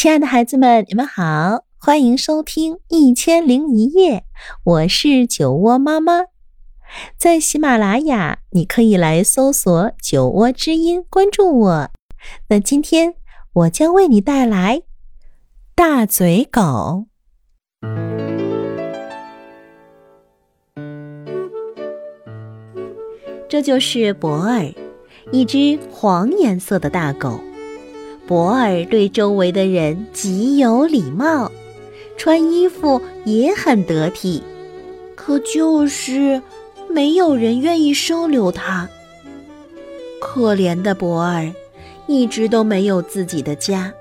亲爱的孩子们，你们好，欢迎收听《一千零一夜》，我是酒窝妈妈。在喜马拉雅，你可以来搜索“酒窝之音”，关注我。那今天我将为你带来大嘴狗。这就是博尔，一只黄颜色的大狗。博尔对周围的人极有礼貌，穿衣服也很得体，可就是没有人愿意收留他。可怜的博尔，一直都没有自己的家，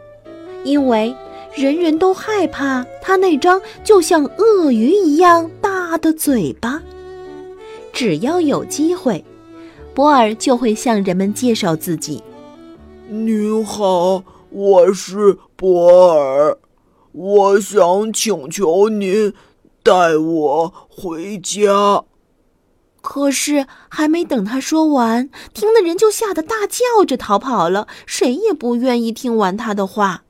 因为人人都害怕他那张就像鳄鱼一样大的嘴巴。只要有机会，博尔就会向人们介绍自己。您好，我是博尔，我想请求您带我回家。可是还没等他说完，听的人就吓得大叫着逃跑了，谁也不愿意听完他的话。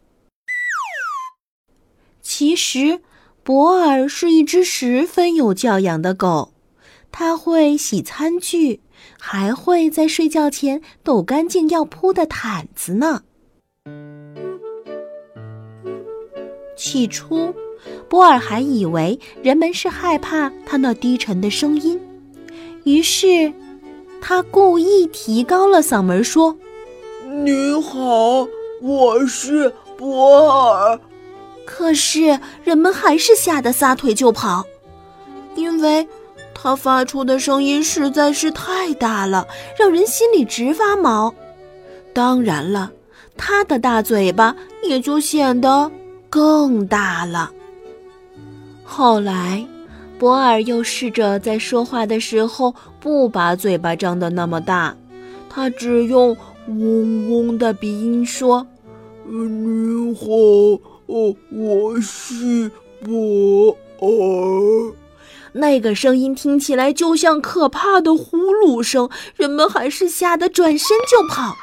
其实，博尔是一只十分有教养的狗，他会洗餐具。还会在睡觉前抖干净要铺的毯子呢。起初，波尔还以为人们是害怕他那低沉的声音，于是他故意提高了嗓门说：“你好，我是波尔。”可是人们还是吓得撒腿就跑，因为。他发出的声音实在是太大了，让人心里直发毛。当然了，他的大嘴巴也就显得更大了。后来，博尔又试着在说话的时候不把嘴巴张得那么大，他只用嗡嗡的鼻音说：“你好，哦，我是博尔。”那个声音听起来就像可怕的呼噜声，人们还是吓得转身就跑。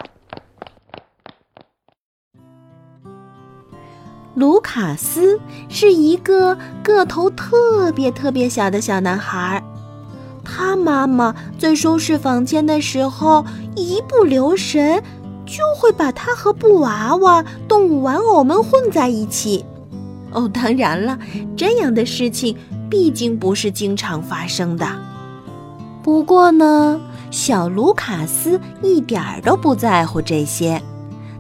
卢卡斯是一个个头特别特别小的小男孩，他妈妈在收拾房间的时候一不留神，就会把他和布娃娃、动物玩偶们混在一起。哦，当然了，这样的事情。毕竟不是经常发生的。不过呢，小卢卡斯一点儿都不在乎这些，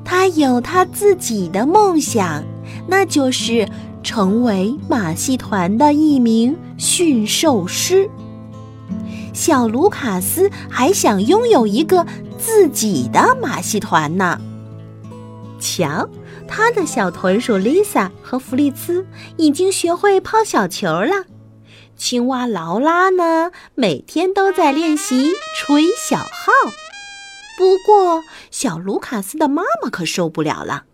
他有他自己的梦想，那就是成为马戏团的一名驯兽师。小卢卡斯还想拥有一个自己的马戏团呢。瞧，他的小豚鼠丽萨和弗利兹已经学会抛小球了。青蛙劳拉呢，每天都在练习吹小号。不过，小卢卡斯的妈妈可受不了了，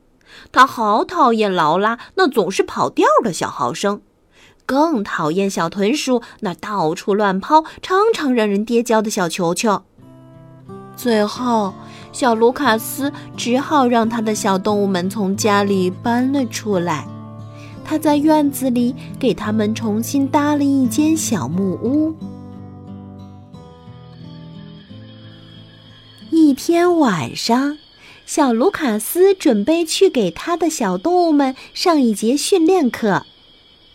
她好讨厌劳拉那总是跑调的小号声，更讨厌小豚鼠那到处乱抛、常常让人跌跤的小球球。最后，小卢卡斯只好让他的小动物们从家里搬了出来。他在院子里给他们重新搭了一间小木屋。一天晚上，小卢卡斯准备去给他的小动物们上一节训练课。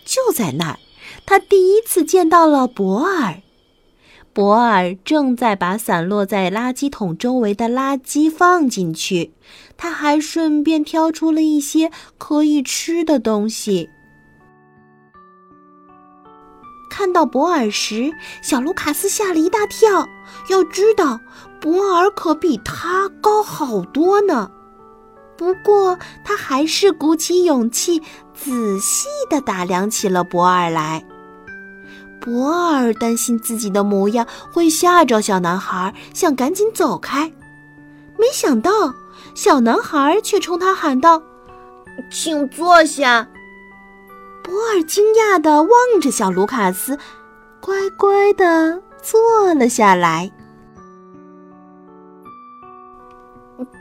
就在那儿，他第一次见到了博尔。博尔正在把散落在垃圾桶周围的垃圾放进去，他还顺便挑出了一些可以吃的东西。看到博尔时，小卢卡斯吓了一大跳。要知道，博尔可比他高好多呢。不过，他还是鼓起勇气，仔细地打量起了博尔来。博尔担心自己的模样会吓着小男孩，想赶紧走开。没想到，小男孩却冲他喊道：“请坐下。”博尔惊讶地望着小卢卡斯，乖乖地坐了下来。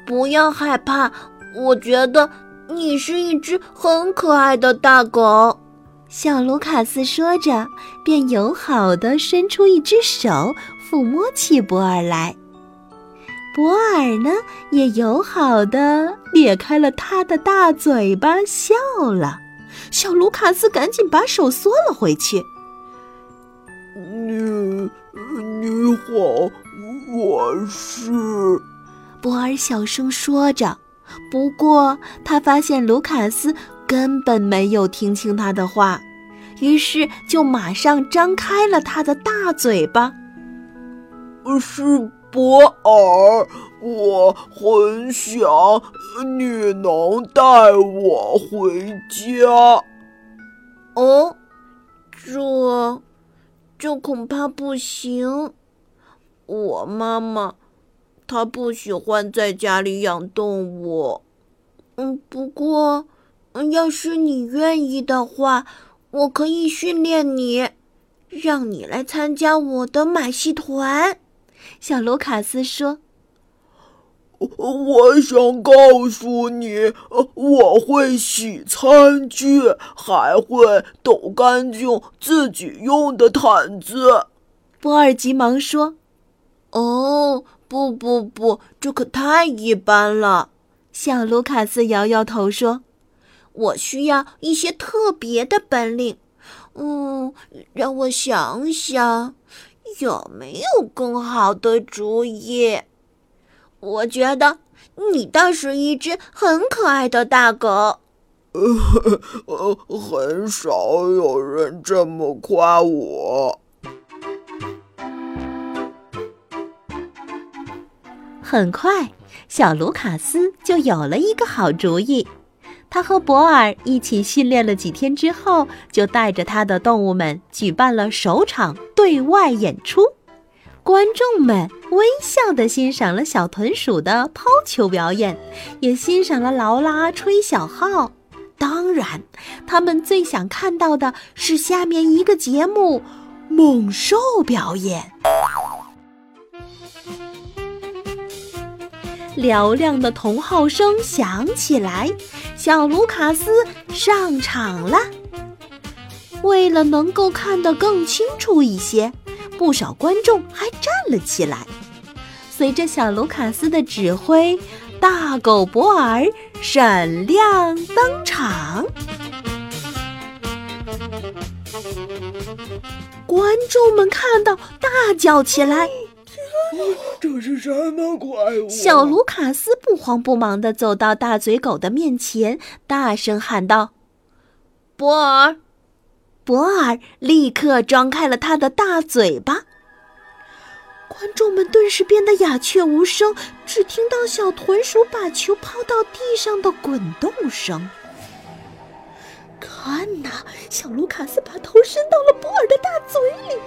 不要害怕，我觉得你是一只很可爱的大狗。”小卢卡斯说着，便友好地伸出一只手，抚摸起博尔来。博尔呢，也友好地咧开了他的大嘴巴，笑了。小卢卡斯赶紧把手缩了回去。你你好，我是。博尔小声说着。不过他发现卢卡斯根本没有听清他的话，于是就马上张开了他的大嘴巴。是博尔，我很想你能带我回家。哦，这这恐怕不行。我妈妈。她不喜欢在家里养动物，嗯，不过，要是你愿意的话，我可以训练你，让你来参加我的马戏团。”小卢卡斯说。“我想告诉你，我会洗餐具，还会抖干净自己用的毯子。”波尔急忙说。“哦。”不不不，这可太一般了。小卢卡斯摇摇头说：“我需要一些特别的本领。嗯，让我想想，有没有更好的主意？我觉得你倒是一只很可爱的大狗。呃，很少有人这么夸我。”很快，小卢卡斯就有了一个好主意。他和博尔一起训练了几天之后，就带着他的动物们举办了首场对外演出。观众们微笑地欣赏了小豚鼠的抛球表演，也欣赏了劳拉吹小号。当然，他们最想看到的是下面一个节目——猛兽表演。嘹亮的铜号声响起来，小卢卡斯上场了。为了能够看得更清楚一些，不少观众还站了起来。随着小卢卡斯的指挥，大狗博尔闪亮登场。观众们看到，大叫起来。这是什么怪物？小卢卡斯不慌不忙地走到大嘴狗的面前，大声喊道：“博尔！”博尔立刻张开了他的大嘴巴。观众们顿时变得鸦雀无声，只听到小豚鼠把球抛到地上的滚动声。看呐，小卢卡斯把头伸到了博尔的大嘴里。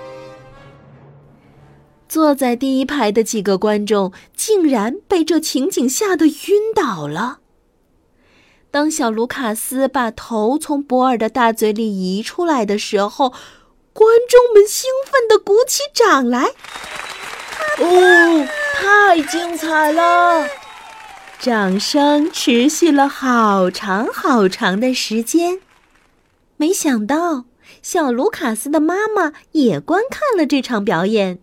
坐在第一排的几个观众竟然被这情景吓得晕倒了。当小卢卡斯把头从博尔的大嘴里移出来的时候，观众们兴奋地鼓起掌来。哦，太精彩了！掌声持续了好长好长的时间。没想到，小卢卡斯的妈妈也观看了这场表演。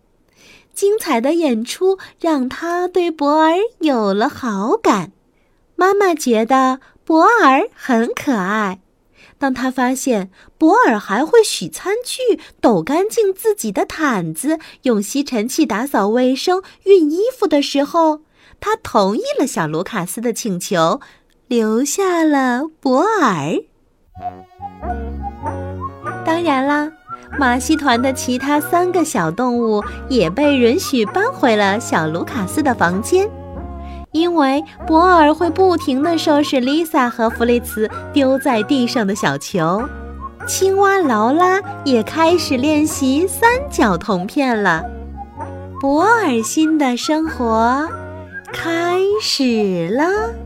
精彩的演出让他对博尔有了好感。妈妈觉得博尔很可爱。当他发现博尔还会洗餐具、抖干净自己的毯子、用吸尘器打扫卫生、熨衣服的时候，他同意了小卢卡斯的请求，留下了博尔。当然啦。马戏团的其他三个小动物也被允许搬回了小卢卡斯的房间，因为博尔会不停地收拾丽萨和弗雷茨丢在地上的小球。青蛙劳拉也开始练习三角铜片了。博尔新的生活开始了。